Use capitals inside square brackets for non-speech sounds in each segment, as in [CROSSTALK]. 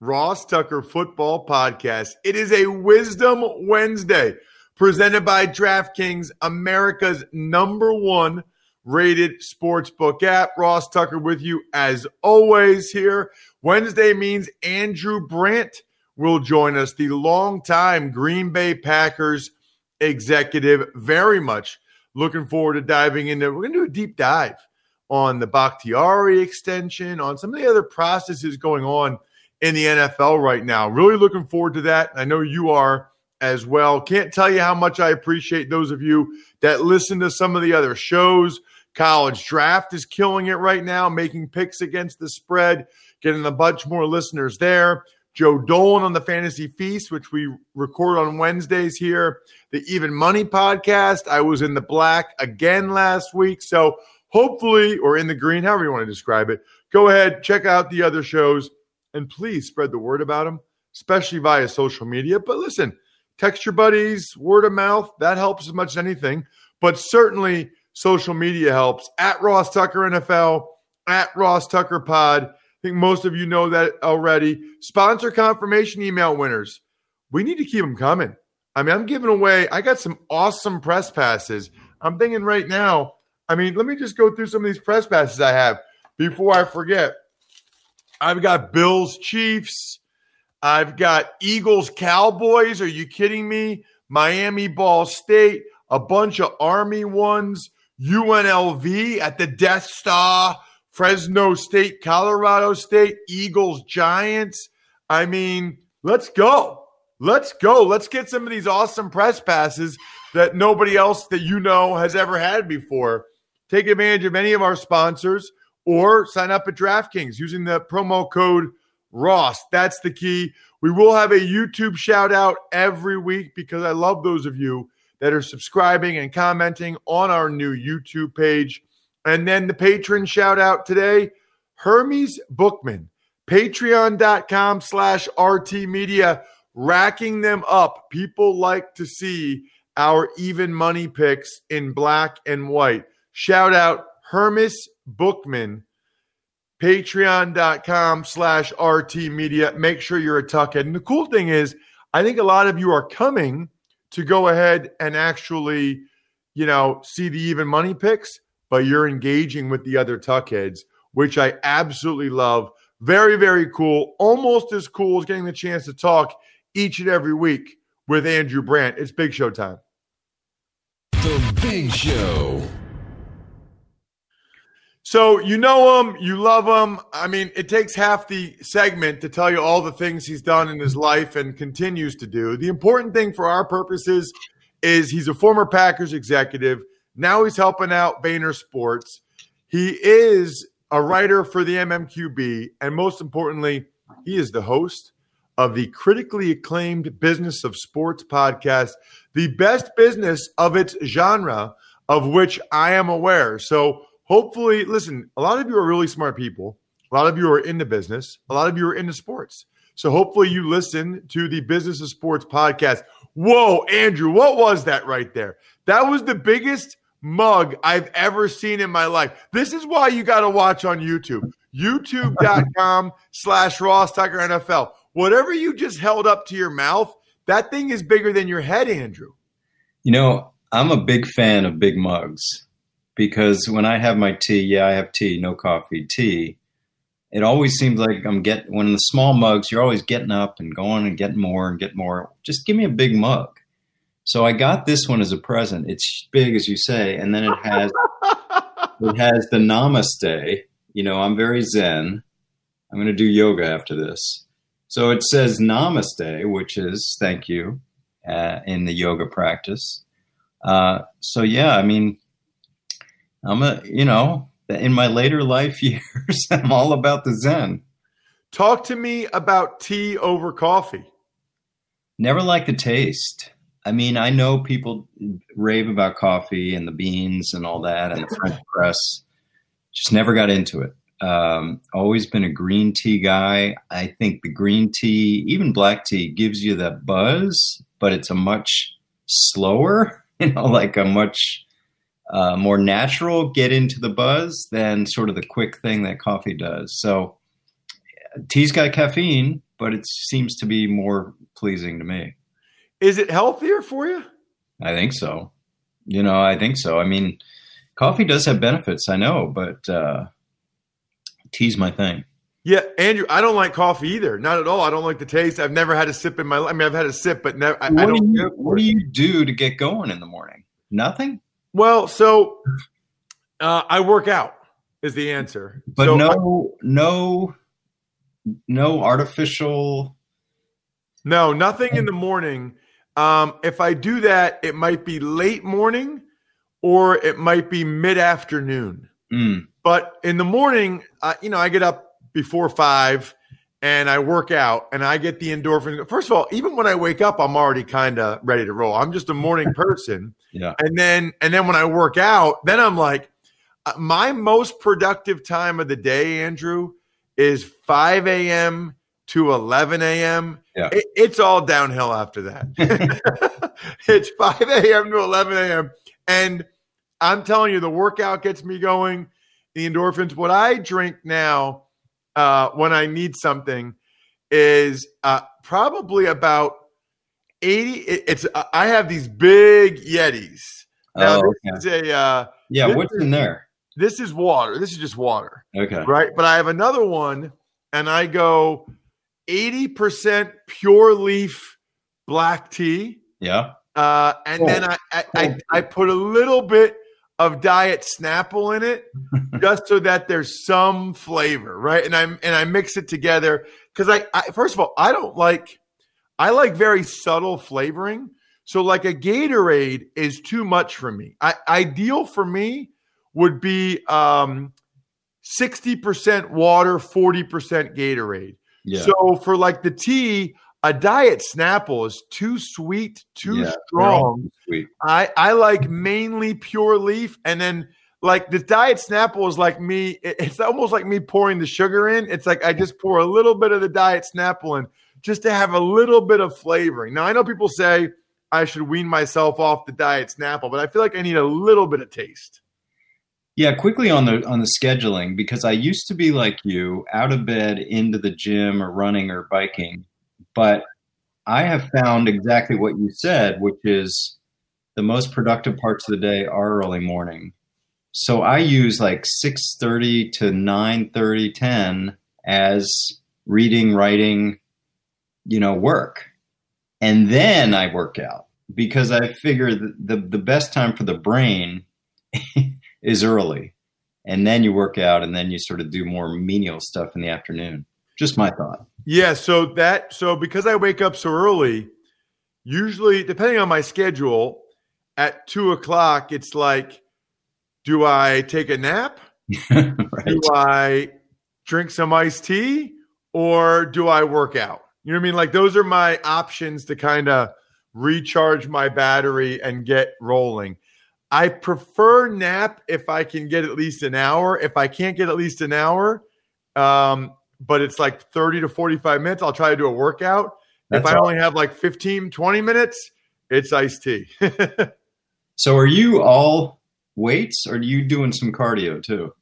Ross Tucker Football Podcast. It is a Wisdom Wednesday presented by DraftKings, America's number one rated sportsbook app. Ross Tucker with you as always here. Wednesday means Andrew Brandt will join us, the longtime Green Bay Packers executive. Very much looking forward to diving into. We're going to do a deep dive on the Bakhtiari extension, on some of the other processes going on in the NFL right now. Really looking forward to that. I know you are as well. Can't tell you how much I appreciate those of you that listen to some of the other shows. College Draft is killing it right now, making picks against the spread, getting a bunch more listeners there. Joe Dolan on the Fantasy Feast, which we record on Wednesdays here. The Even Money podcast. I was in the black again last week. So hopefully, or in the green, however you want to describe it, go ahead, check out the other shows and please spread the word about them, especially via social media. But listen, text your buddies, word of mouth, that helps as much as anything. But certainly, social media helps. At Ross Tucker NFL, at Ross Tucker Pod. I think most of you know that already. Sponsor confirmation email winners. We need to keep them coming. I mean, I'm giving away, I got some awesome press passes. I'm thinking right now, I mean, let me just go through some of these press passes I have before I forget. I've got Bills Chiefs. I've got Eagles Cowboys. Are you kidding me? Miami Ball State, a bunch of Army ones, UNLV at the Death Star, Fresno State, Colorado State, Eagles Giants. I mean, let's go. Let's go. Let's get some of these awesome press passes that nobody else that you know has ever had before. Take advantage of any of our sponsors or sign up at DraftKings using the promo code Ross. That's the key. We will have a YouTube shout out every week because I love those of you that are subscribing and commenting on our new YouTube page. And then the patron shout out today, Hermes Bookman, patreon.com slash RT Media, racking them up. People like to see our even money picks in black and white. Shout out Hermes Bookman, patreon.com slash RT Media. Make sure you're a tuckhead. And the cool thing is, I think a lot of you are coming to go ahead and actually, you know, see the even money picks, but you're engaging with the other tuckheads, which I absolutely love. Very, very cool. Almost as cool as getting the chance to talk each and every week with Andrew Brandt. It's Big Show time. The Big Show. So you know him, you love him. I mean, it takes half the segment to tell you all the things he's done in his life and continues to do. The important thing for our purposes is he's a former Packers executive. Now he's helping out Vayner Sports. He is a writer for the MMQB, and most importantly, he is the host of the critically acclaimed Business of Sports podcast, the best business of its genre, of which I am aware. So hopefully, listen, a lot of you are really smart people. A lot of you are in the business. A lot of you are into sports. So hopefully you listen to the Business of Sports podcast. Whoa, Andrew, what was that right there? That was the biggest mug I've ever seen in my life. This is why you got to watch on YouTube. YouTube.com [LAUGHS] slash Ross Tucker NFL. Whatever you just held up to your mouth, that thing is bigger than your head, Andrew. You know, I'm a big fan of big mugs because when I have my tea, yeah, I have tea, no coffee, tea. It always seems like I'm getting when in the small mugs, you're always getting up and going and getting more and getting more. Just give me a big mug. So I got this one as a present. It's big as you say, and then it has [LAUGHS] it has the namaste. You know, I'm very zen. I'm going to do yoga after this. So it says namaste, which is thank you uh, in the yoga practice. Uh, so yeah, I mean, I'm a you know in my later life [LAUGHS] years, I'm all about the zen. Talk to me about tea over coffee. Never like the taste. I mean, I know people rave about coffee and the beans and all that and the French [LAUGHS] press. Just never got into it. Um, always been a green tea guy. I think the green tea, even black tea, gives you that buzz, but it's a much slower, [LAUGHS] you know, like a much uh, more natural get into the buzz than sort of the quick thing that coffee does. So tea's got caffeine, but it seems to be more pleasing to me. Is it healthier for you? I think so. You know, I think so. I mean, coffee does have benefits, I know, but uh, tea's my thing. Yeah, Andrew, I don't like coffee either. Not at all. I don't like the taste. I've never had a sip in my life. I mean, I've had a sip, but never. I, what, I don't. do you, what do you do to get going in the morning? Nothing. Well, so uh, I work out is the answer. But so no, no, no artificial. No, nothing in the morning. Um, if I do that, it might be late morning or it might be mid afternoon. Mm, But in the morning, uh, you know, I get up before five and I work out and I get the endorphins. First of all, even when I wake up, I'm already kind of ready to roll. I'm just a morning [LAUGHS] person. yeah. And then, and then when I work out, then I'm like, uh, my most productive time of the day, Andrew, is 5 a.m. to 11 a.m. Yeah. It, it's all downhill after that. [LAUGHS] it's 5 a.m. to 11 a.m. And I'm telling you, the workout gets me going, the endorphins. What I drink now uh, when I need something is uh, probably about 80. It, it's I have these big Yetis. Now, Oh, this is a uh, Yeah. this What's in there? this is water. This is just water, Okay. right? But I have another one, and I go 80% pure leaf black tea. Yeah. Uh, and Oh. then I, I, I, I put a little bit of diet Snapple in it [LAUGHS] just so that there's some flavor, right? And I'm and I mix it together because I, I first of all I don't like I like very subtle flavoring. So like a Gatorade is too much for me. I, ideal for me would be um, 60% water, 40% Gatorade. Yeah. So for like the tea, a diet Snapple is too sweet, too Yeah, strong. Sweet. I I like mainly pure leaf, and then like the diet Snapple is like me. It's almost like me pouring the sugar in. It's like I just pour a little bit of the diet Snapple in just to have a little bit of flavoring. Now I know people say I should wean myself off the diet Snapple, but I feel like I need a little bit of taste. Yeah, quickly on the on the scheduling because I used to be like you, out of bed into the gym or running or biking, but I have found exactly what you said, which is the most productive parts of the day are early morning. So I use like 6:30 to 9:30 10 as reading, writing, you know, work. And then I work out because I figure that the the best time for the brain [LAUGHS] is early. And then you work out and then you sort of do more menial stuff in the afternoon. Just my thought. Yeah, so that so because I wake up so early, usually depending on my schedule, at two o'clock, it's like, do I take a nap? [LAUGHS] right. Do I drink some iced tea or do I work out? You know what I mean? Like those are my options to kind of recharge my battery and get rolling. I prefer nap if I can get at least an hour. If I can't get at least an hour, um, but it's like 30 to 45 minutes, I'll try to do a workout. That's if I all. only have like 15, 20 minutes, it's iced tea. [LAUGHS] So are you all weights, or are you doing some cardio too?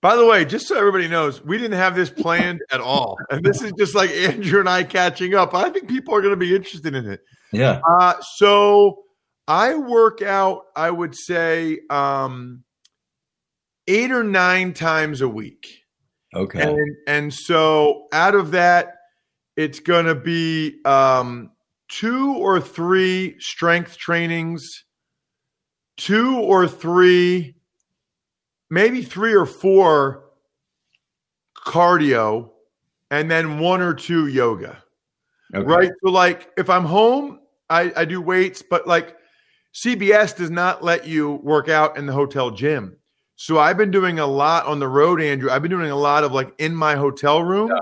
By the way, just so everybody knows, we didn't have this planned at all. And this is just like Andrew and I catching up. I think people are going to be interested in it. Yeah. Uh, so I work out, I would say, um, eight or nine times a week. Okay. And, and so out of that, it's going to be um, two or three strength trainings, two or three, maybe three or four cardio, and then one or two yoga. okay. Right. So, like, if I'm home, I, I do weights, but like CBS does not let you work out in the hotel gym. So, I've been doing a lot on the road, Andrew. I've been doing a lot of like in my hotel room. Yeah.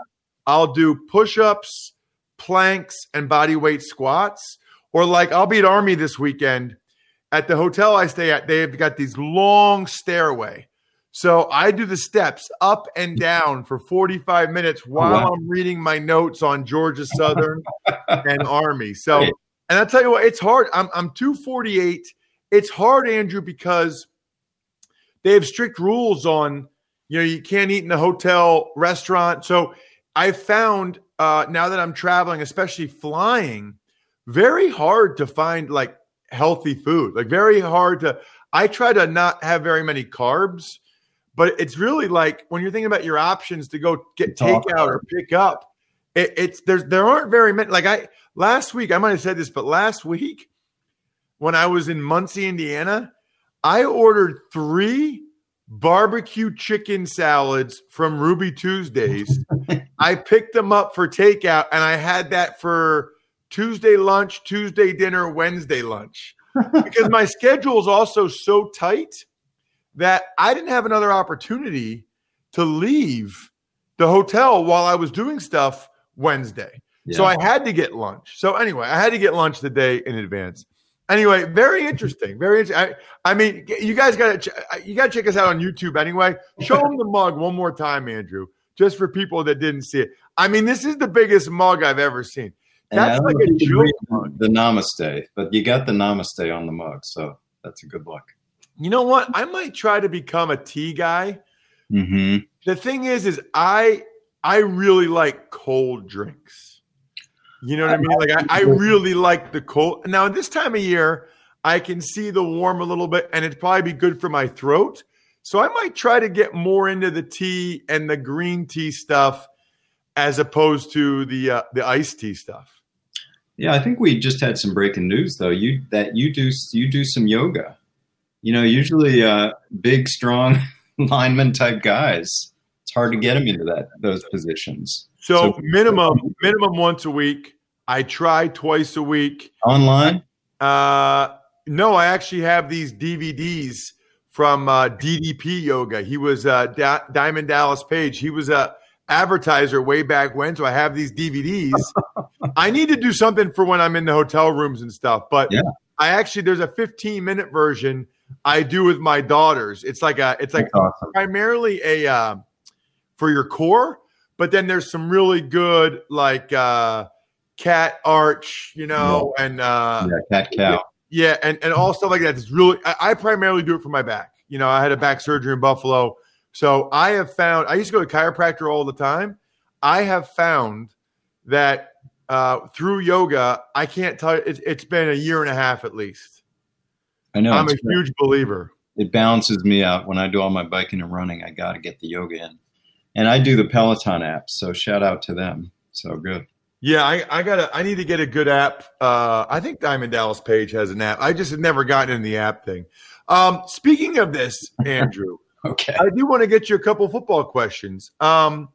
I'll do push ups, planks, and body weight squats. Or like, I'll be at Army this weekend at the hotel I stay at. They've got these long stairway. So I do the steps up and down for 45 minutes oh, while wow. I'm reading my notes on Georgia Southern [LAUGHS] and Army. So, and I'll tell you what, it's hard. I'm, I'm 248. It's hard, Andrew, because they have strict rules on, you know, you can't eat in the hotel restaurant. So I found uh, now that I'm traveling, especially flying, very hard to find like healthy food, like very hard to. I try to not have very many carbs, but it's really like when you're thinking about your options to go get takeout or pick up, it, it's there's there aren't very many. Like I last week, I might have said this, but last week when I was in Muncie, Indiana, I ordered three barbecue chicken salads from Ruby Tuesdays. [LAUGHS] I picked them up for takeout and I had that for Tuesday lunch, Tuesday dinner, Wednesday lunch. [LAUGHS] because my schedule is also so tight that I didn't have another opportunity to leave the hotel while I was doing stuff Wednesday. So I had to get lunch. So anyway, I had to get lunch the day in advance. Anyway, very interesting. Very interesting. I, I mean, you guys got to you got to check us out on YouTube anyway. Show them the mug one more time, Andrew, just for people that didn't see it. I mean, this is the biggest mug I've ever seen. That's like a joke mug. the namaste, but you got the namaste on the mug, so that's a good look. You know what? I might try to become a tea guy. hmm The thing is, is I I really like cold drinks. You know what I mean? Like I, I really like the cold. Now this time of year, I can see the warm a little bit, and it'd probably be good for my throat. So I might try to get more into the tea and the green tea stuff, as opposed to the uh, the iced tea stuff. Yeah, I think we just had some breaking news though. You that you do you do some yoga. You know, usually uh, big, strong [LAUGHS] lineman type guys. It's hard to get them into that those positions. So, So- minimum minimum once a week. I try twice a week. Online, Uh, no, I actually have these DVDs from uh, DDP Yoga. He was uh, da- Diamond Dallas Page. He was a advertiser way back when, so I have these DVDs. [LAUGHS] I need to do something for when I'm in the hotel rooms and stuff. But Yeah. I actually there's a 15 minute version I do with my daughters. It's like a it's like awesome. primarily a uh, for your core, but then there's some really good like uh, cat arch, you know, and uh, Yeah, cat cow. yeah, and, and all stuff like that. It's really I, I primarily do it for my back. You know, I had a back surgery in Buffalo. So I have found I used to go to chiropractor all the time. I have found that uh, through yoga, I can't tell you it's, it's been a year and a half at least. I know. I'm a great. huge believer. it balances me out when I do all my biking and running. I got to get the yoga in, and I do the Peloton app. So shout out to them. So good. Yeah, I, I gotta I need to get a good app. Uh, I think Diamond Dallas Page has an app. I just have never gotten in the app thing. Um, speaking of this, [LAUGHS] Andrew, Okay. I do want to get you a couple football questions. Um,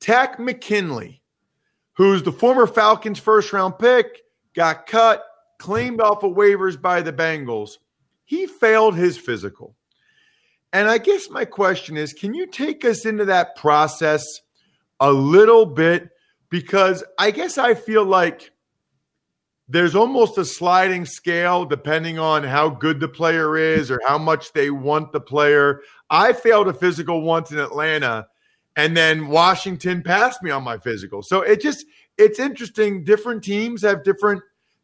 Takk McKinley, who's the former Falcons first round pick, got cut, claimed off of waivers by the Bengals. He failed his physical. And I guess my question is can you take us into that process a little bit? Because I guess I feel like there's almost a sliding scale depending on how good the player is or how much they want the player. I failed a physical once in Atlanta, and then Washington passed me on my physical. So it just it's interesting. Different teams have different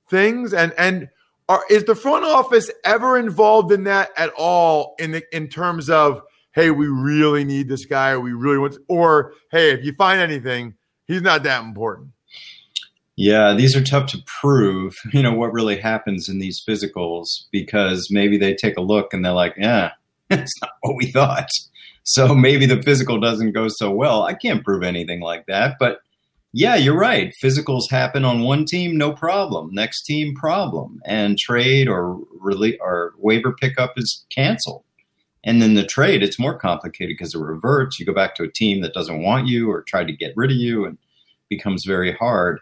things, and and Are, is the front office ever involved in that at all in the, in terms of hey, we really need this guy, or we really want, to, or hey, if you find anything, he's not that important. Yeah, these are tough to prove. [LAUGHS] You know what really happens in these physicals because maybe they take a look and they're like, [LAUGHS] "Yeah, it's not what we thought." So maybe the physical doesn't go so well. I can't prove anything like that, but yeah, you're right. Physicals happen on one team, no problem. Next team, problem. And trade or really or waiver pickup is canceled. And then the trade, it's more complicated because it reverts. You go back to a team that doesn't want you or try to get rid of you and becomes very hard.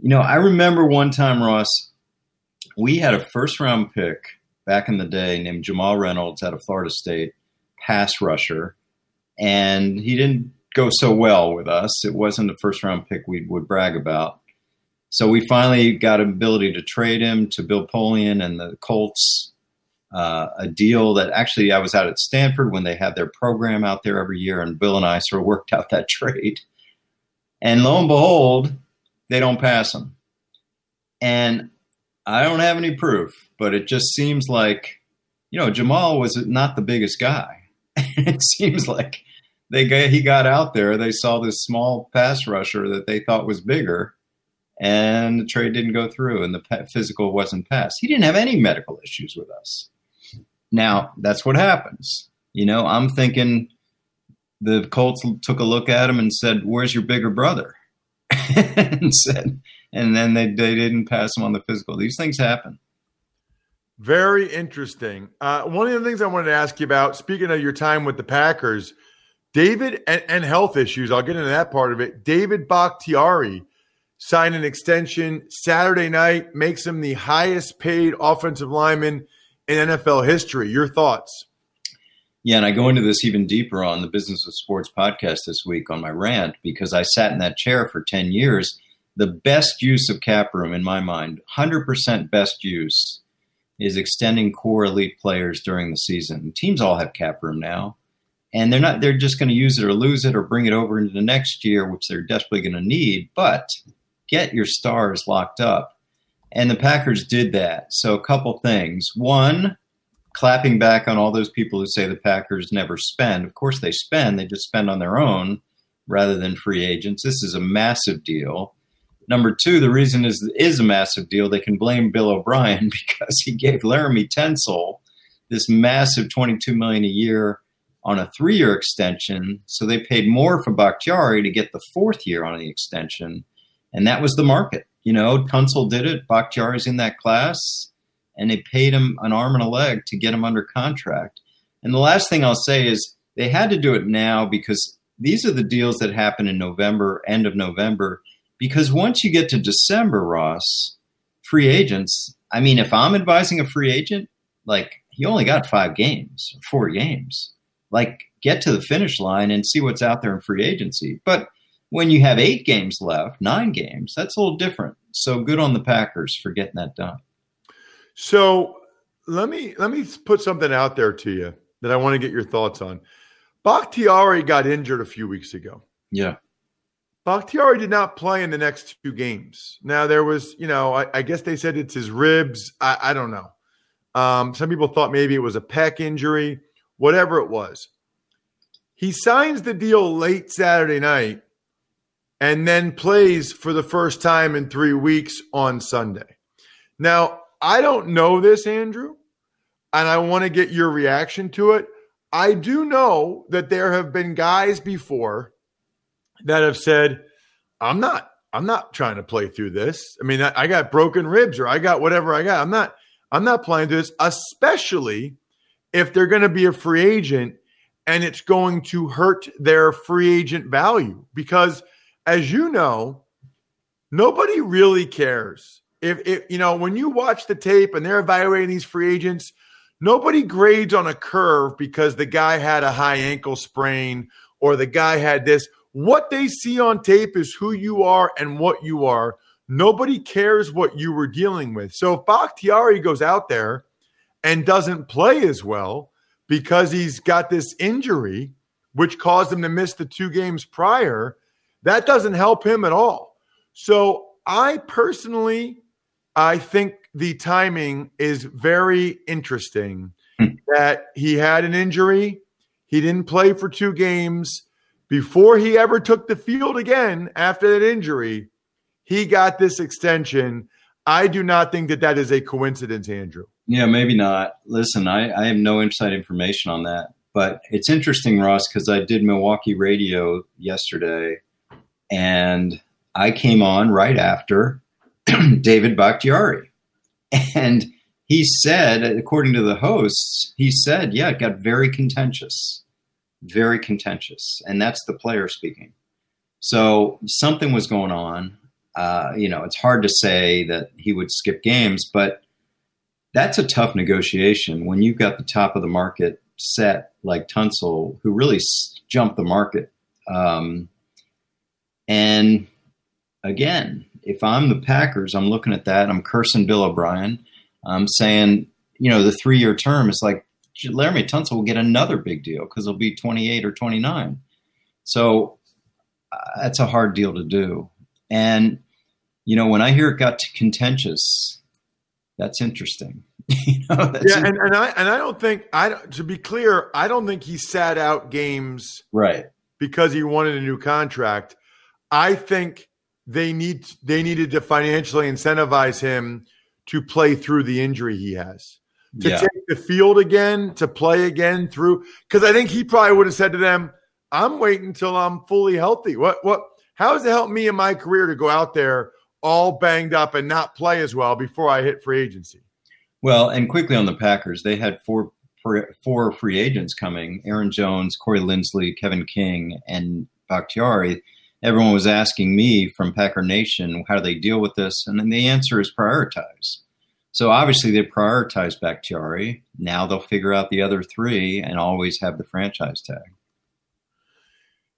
You know, I remember one time, Ross, we had a first round pick back in the day named Jamal Reynolds out of Florida State, pass rusher. And he didn't go so well with us. It wasn't a first round pick we would brag about. So we finally got an ability to trade him to Bill Polian and the Colts. Uh, a deal that actually I was out at Stanford when they had their program out there every year, and Bill and I sort of worked out that [LAUGHS] trade. And lo and behold, they don't pass him. And I don't have any proof, but it just seems like, you know, Jamal was not the biggest guy. [LAUGHS] it seems like they got, he got out there. They saw this small pass rusher that they thought was bigger, and the trade didn't go through, and the physical wasn't passed. He didn't have any medical issues with us. Now that's what happens. You know, I'm thinking the Colts took a look at him and said, "Where's your bigger brother?" [LAUGHS] and said, and then they they didn't pass him on the physical. These things happen. Very interesting. Uh, one of the things I wanted to ask you about, speaking of your time with the Packers, David and, and health issues. I'll get into that part of it. David Bakhtiari signed an extension Saturday night, makes him the highest paid offensive lineman in NFL history. Your thoughts? Yeah, and I go into this even deeper on the Business of Sports podcast this week on my rant because I sat in that chair for 10 years. The best use of cap room, in my mind, 100% best use, is extending core elite players during the season. Teams all have cap room now and they're not they're just going to use it or lose it or bring it over into the next year which they're desperately going to need but get your stars locked up. And the packers did that. So a couple things. One clapping back on all those people who say the packers never spend. Of course they spend they just spend on their own rather than free agents. This is a massive deal. Number two the reason is is a massive deal they can blame bill o'brien [LAUGHS] because he gave laramie tunsil this massive 22 million a year on a three year extension. So they paid more for Bakhtiari to get the fourth year on the extension. And that was the market. You know, Tunsil did it. Bakhtiari's in that class. And they paid him an arm and a leg to get him under contract. And the last thing I'll say is they had to do it now because these are the deals that happen in November, end of November. Because once you get to December, Ross, free agents, I mean, if I'm advising a free agent, like he only got five games, four games like get to the finish line and see what's out there in free agency. But when you have eight games left, nine games, that's a little different. So good on the Packers for getting that done. So let me let me put something out there to you that I want to get your thoughts on. Bakhtiari got injured a few weeks ago. Yeah. Bakhtiari did not play in the next two games. Now there was, you know, I, I guess they said it's his ribs. I, I don't know. Um, some people thought maybe it was a pec injury whatever it was. He signs the deal late Saturday night and then plays for the first time in three weeks on Sunday. Now, I don't know this, Andrew, and I want to get your reaction to it. I do know that there have been guys before that have said, I'm not, I'm not trying to play through this. I mean, I, got broken ribs or I got whatever I got. I'm not, I'm not playing through this, especially if they're going to be a free agent and it's going to hurt their free agent value. Because as you know nobody really cares. If, if you know when you watch the tape and they're evaluating these free agents nobody grades on a curve because the guy had a high ankle sprain or the guy had this. What they see on tape is who you are and what you are. Nobody cares what you were dealing with. So if bakhtiari goes out there and doesn't play as well because he's got this injury, which caused him to miss the two games prior, that doesn't help him at all. So I personally, I think the timing is very interesting Hmm. that he had an injury. He didn't play for two games. Before he ever took the field again after that injury, he got this extension. I do not think that that is a coincidence, Andrew. Yeah, maybe not. Listen, I, I have no inside information on that. But it's interesting, Ross, because I did Milwaukee radio yesterday and I came on right after [CLEARS THROAT] David Bakhtiari. And he said, according to the hosts, he said, yeah, it got very contentious. Very contentious. And that's the player speaking. So something was going on. Uh, you know, it's hard to say that he would skip games, but that's a tough negotiation when you've got the top of the market set like Tunsil, who really jumped the market. Um, and again, if I'm the Packers, I'm looking at that. I'm cursing Bill O'Brien. I'm saying, you know, the three year term is like Laramie Tunsil will get another big deal because he'll be 28 or 29. So uh, that's a hard deal to do. And, you know, when I hear it got contentious, that's interesting. [LAUGHS] you know, that's Yeah, and, and I and I don't think I to be clear, I don't think he sat out games right. because he wanted a new contract. I think they need they needed to financially incentivize him to play through the injury he has. To Yeah. take the field again, to play again through because I think he probably would have said to them, I'm waiting until I'm fully healthy. What what how does it help me in my career to go out there all banged up and not play as well before I hit free agency? Well, and quickly on the Packers, they had four four free agents coming: Aaron Jones, Corey Linsley, Kevin King, and Bakhtiari. Everyone was asking me from Packer Nation, how do they deal with this? And then the answer is prioritize. So obviously they prioritize Bakhtiari. Now they'll figure out the other three and always have the franchise tag.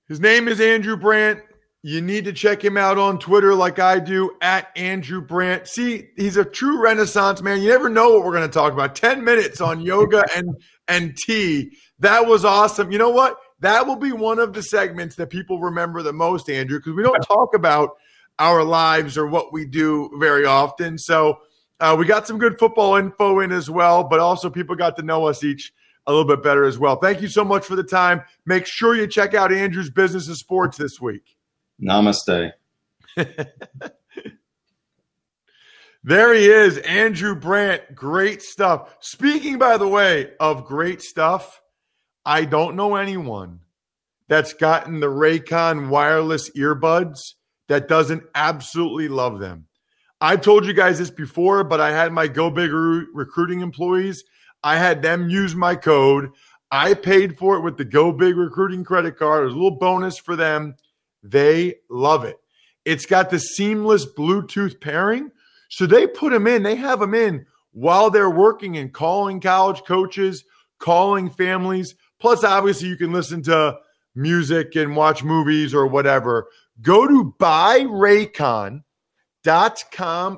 His name is Andrew Brandt. You need to check him out on Twitter like I do at Andrew Brandt. See, he's a true renaissance man. You never know what we're going to talk about. 10 minutes on yoga and and tea. That was awesome. You know what? That will be one of the segments that people remember the most, Andrew, because we don't talk about our lives or what we do very often. So uh, we got some good football info in as well, but also people got to know us each a little bit better as well. Thank you so much for the time. Make sure you check out Andrew's Business of Sports this week. Namaste. [LAUGHS] There he is, Andrew Brandt. Great stuff. Speaking, by the way, of great stuff, I don't know anyone that's gotten the Raycon wireless earbuds that doesn't absolutely love them. I've told you guys this before, but I had my Go Big Re- recruiting employees. I had them use my code. I paid for it with the Go Big recruiting credit card. It was a little bonus for them. They love it. It's got the seamless Bluetooth pairing. So they put them in, they have them in while they're working and calling college coaches, calling families. Plus, obviously, you can listen to music and watch movies or whatever. Go to buyraycon.com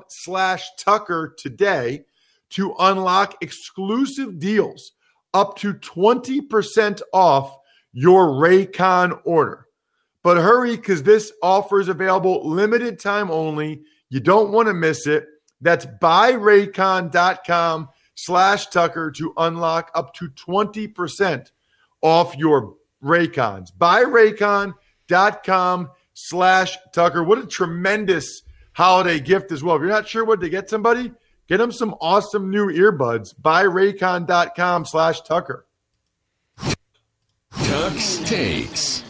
slash Tucker today to unlock exclusive deals up to 20% off your Raycon order. But hurry because this offer is available limited time only. You don't want to miss it. That's buyraycon.com slash Tucker to unlock up to 20% off your Raycons. Buyraycon.com slash Tucker. What a tremendous holiday gift as well. If you're not sure what to get somebody, get them some awesome new earbuds. Buyraycon.com slash Tucker. Tuck's Takes.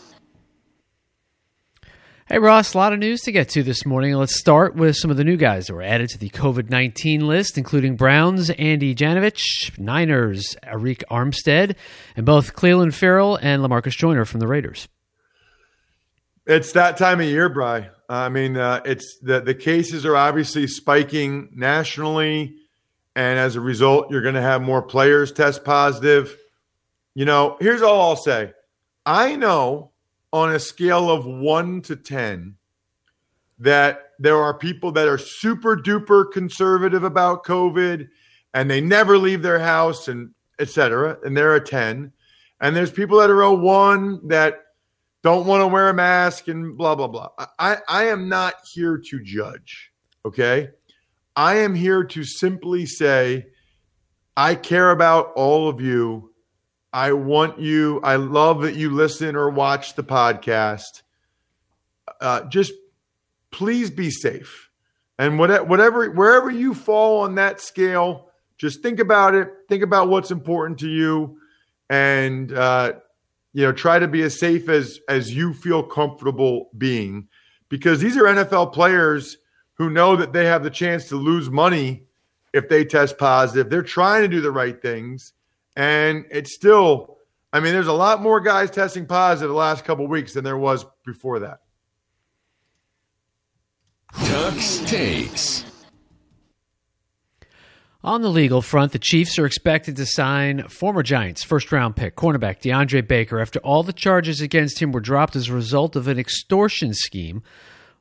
Hey, Ross, a lot of news to get to this morning. Let's start with some of the new guys that were added to the COVID 19 list, including Browns, Andy Janovich, Niners, Arik Armstead, and both Clelin Ferrell and Lamarcus Joyner from the Raiders. It's that time of year, Bry. I mean, uh, it's the the cases are obviously spiking nationally, and as a result, you're going to have more players test positive. You know, here's all I'll say: I know on a scale of one to ten that there are people that are super duper conservative about COVID, and they never leave their house, and et cetera, and they're a ten. And there's people that are a one that don't want to wear a mask and blah blah blah. I I am not here to judge. Okay, I am here to simply say, I care about all of you. I want you. I love that you listen or watch the podcast. Uh, just please be safe. And whatever, whatever, wherever you fall on that scale, just think about it. Think about what's important to you, and uh, you know, try to be as safe as as you feel comfortable being, because these are NFL players who know that they have the chance to lose money if they test positive. They're trying to do the right things, and it's still. I mean, there's a lot more guys testing positive the last couple weeks than there was before that. Tuck's takes. On the legal front, the Chiefs are expected to sign former Giants first round pick cornerback DeAndre Baker after all the charges against him were dropped as a result of an extortion scheme.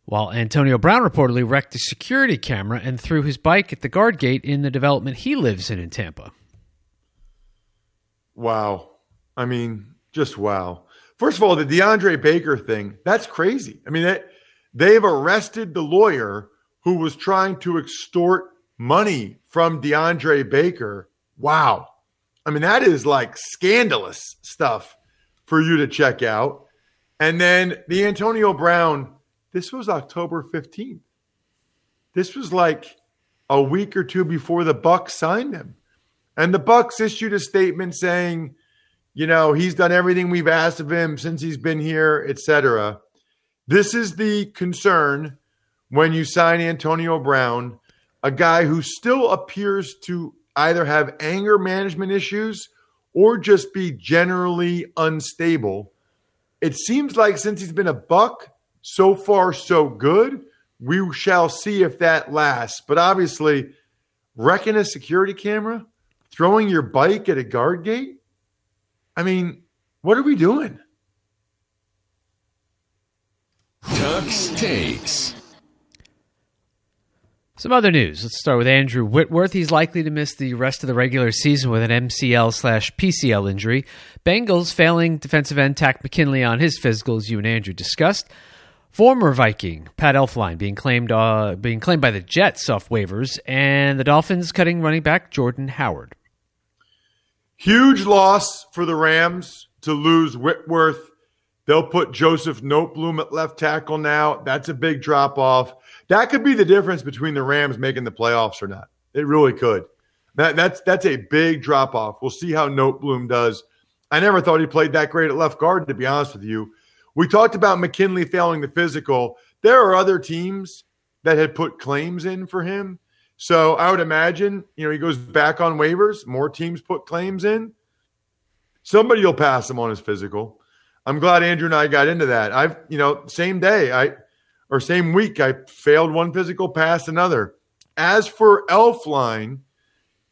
While Antonio Brown reportedly wrecked a security camera and threw his bike at the guard gate in the development he lives in in Tampa. Wow. I mean, just wow. First of all, the DeAndre Baker thing, that's crazy. I mean, they've arrested the lawyer who was trying to extort money from DeAndre Baker. Wow. I mean, that is like scandalous stuff for you to check out. And then the Antonio Brown, this was October 15th. This was like a week or two before the Bucs signed him. And the Bucs issued a statement saying, you know, he's done everything we've asked of him since he's been here, etc. This is the concern when you sign Antonio Brown, a guy who still appears to either have anger management issues or just be generally unstable. It seems like since he's been a buck, so far so good. We shall see if that lasts. But obviously, wrecking a security camera, throwing your bike at a guard gate. I mean, what are we doing? Tuck's takes. Some other news. Let's start with Andrew Whitworth. He's likely to miss the rest of the regular season with an MCL slash PCL injury. Bengals failing defensive end Takk McKinley on his physicals. you and Andrew discussed. Former Viking Pat Elflein being claimed uh, being claimed by the Jets off waivers, and the Dolphins cutting running back Jordan Howard. Huge loss for the Rams to lose Whitworth. They'll put Joseph Noteboom at left tackle now. That's a big drop off. That could be the difference between the Rams making the playoffs or not. It really could. That, that's that's a big drop off. We'll see how Noteboom does. I never thought he played that great at left guard, to be honest with you. We talked about McKinley failing the physical. There are other teams that had put claims in for him. So I would imagine, you know, he goes back on waivers. More teams put claims in. Somebody will pass him on his physical. I'm glad Andrew and I got into that. I've, you know, same day, I or same week, I failed one physical, passed another. As for Elflein,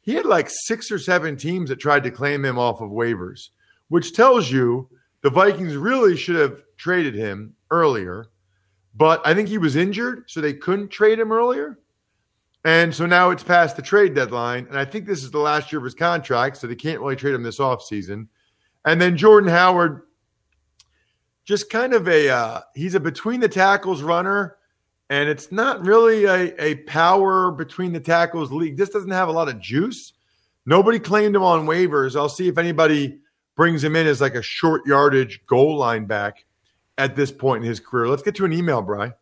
he had like six or seven teams that tried to claim him off of waivers, which tells you the Vikings really should have traded him earlier. But I think he was injured, so they couldn't trade him earlier. And so now it's past the trade deadline. And I think this is the last year of his contract, so they can't really trade him this offseason. And then Jordan Howard, just kind of a uh, he's a between the tackles runner, and it's not really a, a power between the tackles league. This doesn't have a lot of juice. Nobody claimed him on waivers. I'll see if anybody brings him in as like a short yardage goal line back at this point in his career. Let's get to an email, Bry.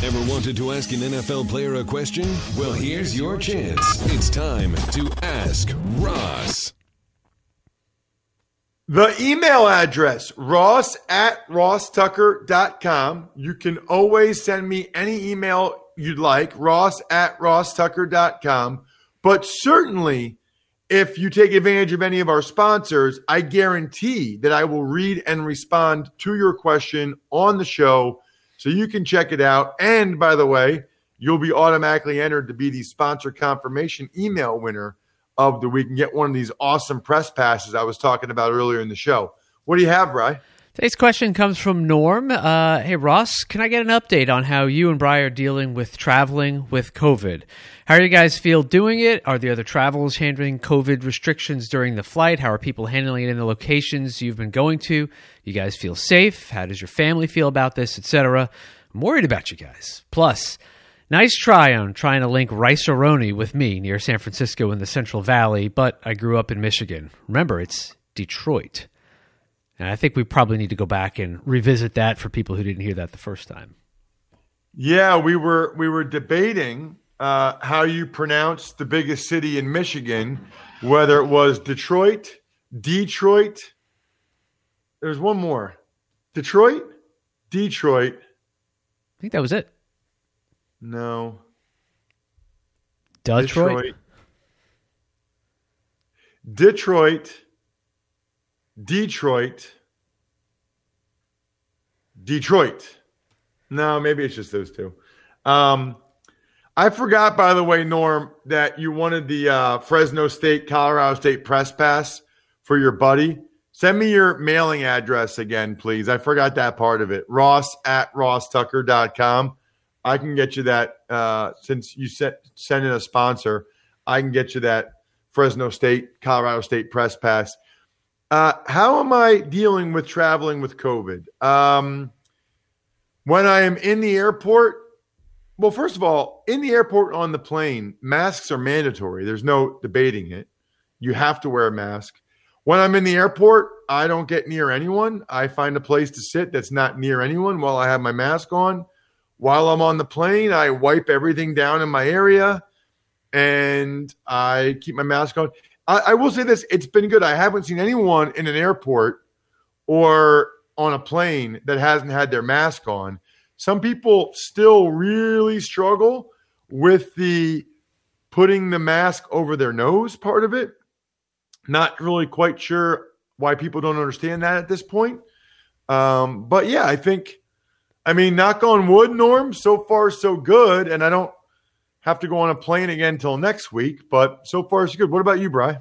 Ever wanted to ask an NFL player a question? Well, here's your chance. It's time to ask Ross. The email address, ross at rosstucker.com. You can always send me any email you'd like, ross at rosstucker.com. But certainly, if you take advantage of any of our sponsors, I guarantee that I will read and respond to your question on the show so you can check it out. And by the way, you'll be automatically entered to be the sponsor confirmation email winner of the week and get one of these awesome press passes I was talking about earlier in the show. What do you have, Bry? Today's question comes from Norm. Uh, hey, Ross, can I get an update on how you and Bry are dealing with traveling with COVID? How do you guys feel doing it? Are the other travelers handling COVID restrictions during the flight? How are people handling it in the locations you've been going to? You guys feel safe? How does your family feel about this, etc.? I'm worried about you guys. Plus, Nice try on trying to link Rice-A-Roni with me near San Francisco in the Central Valley, but I grew up in Michigan. Remember, it's Detroit. And I think we probably need to go back and revisit that for people who didn't hear that the first time. Yeah, we were we were debating uh, how you pronounce the biggest city in Michigan, whether it was Detroit, Detroit. There's one more, Detroit, Detroit. I think that was it. No, Detroit. Detroit, Detroit, Detroit. Detroit. No, maybe it's just those two. Um, I forgot, by the way, Norm, that you wanted the uh, Fresno State, Colorado State press pass for your buddy. Send me your mailing address again, please. I forgot that part of it. Ross at rosstucker.com. I can get you that uh, since you sent, send in a sponsor. I can get you that Fresno State, Colorado State press pass. Uh, how am I dealing with traveling with COVID? Um, when I am in the airport, well, first of all, in the airport on the plane, masks are mandatory. There's no debating it. You have to wear a mask. When I'm in the airport, I don't get near anyone. I find a place to sit that's not near anyone while I have my mask on. While I'm on the plane, I wipe everything down in my area and I keep my mask on. I, I will say this it's been good. I haven't seen anyone in an airport or on a plane that hasn't had their mask on. Some people still really struggle with the putting the mask over their nose part of it. Not really quite sure why people don't understand that at this point. Um, but yeah, I think, I mean, knock on wood, Norm, so far so good. And I don't have to go on a plane again until next week, but so far it's good. What about you, Bry?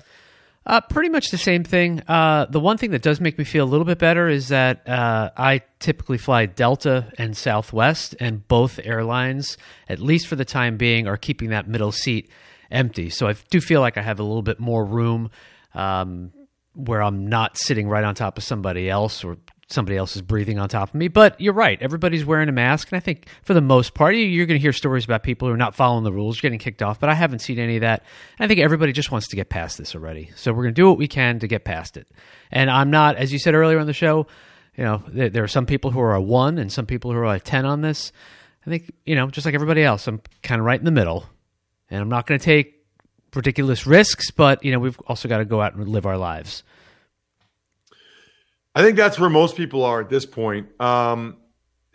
Uh, pretty much the same thing. Uh, the one thing that does make me feel a little bit better is that uh, I typically fly Delta and Southwest, and both airlines, at least for the time being, are keeping that middle seat empty. So I do feel like I have a little bit more room um, where I'm not sitting right on top of somebody else or somebody else is breathing on top of me. But you're right. Everybody's wearing a mask. And I think for the most part, you're going to hear stories about people who are not following the rules, getting kicked off. But I haven't seen any of that. I think everybody just wants to get past this already. So we're going to do what we can to get past it. And I'm not, as you said earlier on the show, you know, there, there are some people who are a one and some people who are a 10 on this. I think, you know, just like everybody else, I'm kind of right in the middle. And I'm not going to take ridiculous risks, but, you know, we've also got to go out and live our lives. I think that's where most people are at this point. Um,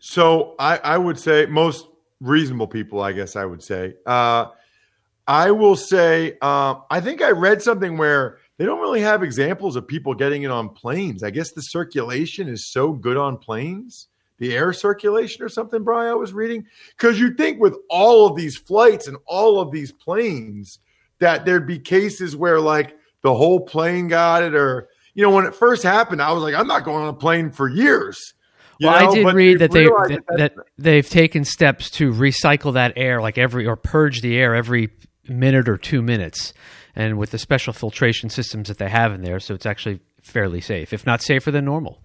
so I, I, would say most reasonable people, I guess I would say. Uh, I will say, uh, I think I read something where they don't really have examples of people getting it on planes. I guess the circulation is so good on planes, the air circulation or something, Brian, I was reading. Because you think with all of these flights and all of these planes that there'd be cases where like the whole plane got it or you know, when it first happened, I was like, I'm not going on a plane for years. You well, know? I did but read that they that, that, they've taken steps to recycle that air, like every or purge the air every minute or two minutes, and with the special filtration systems that they have in there, so it's actually fairly safe, if not safer than normal.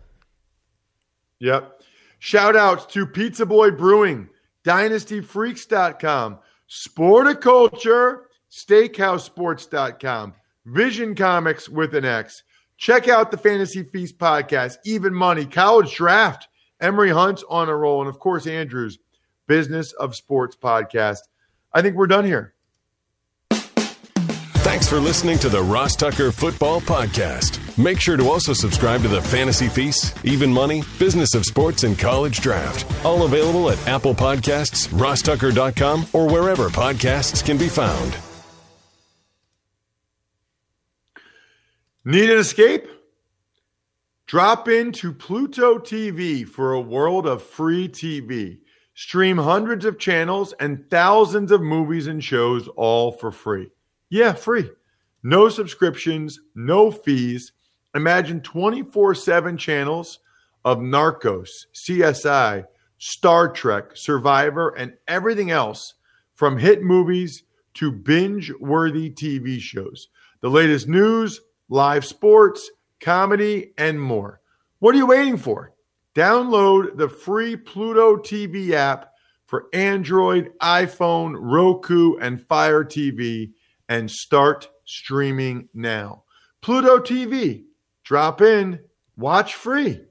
Yep. Shout outs to Pizza Boy Brewing, DynastyFreaks.com, Sporticulture, SteakhouseSports.com, Vision Comics with an X. Check out the Fantasy Feast podcast, Even Money, College Draft, Emory Hunt's on a roll, and of course, Andrew's Business of Sports podcast. I think we're done here. Thanks for listening to the Ross Tucker Football Podcast. Make sure to also subscribe to the Fantasy Feast, Even Money, Business of Sports, and College Draft. All available at Apple Podcasts, rosstucker.com, or wherever podcasts can be found. Need an escape? Drop into Pluto TV for a world of free TV. Stream hundreds of channels and thousands of movies and shows all for free. Yeah, free. No subscriptions, no fees. Imagine 24 7 channels of Narcos, CSI, Star Trek, Survivor, and everything else from hit movies to binge worthy TV shows. The latest news, live sports, comedy, and more. What are you waiting for? Download the free Pluto TV app for Android, iPhone, Roku, and Fire TV and start streaming now. Pluto TV, drop in, watch free.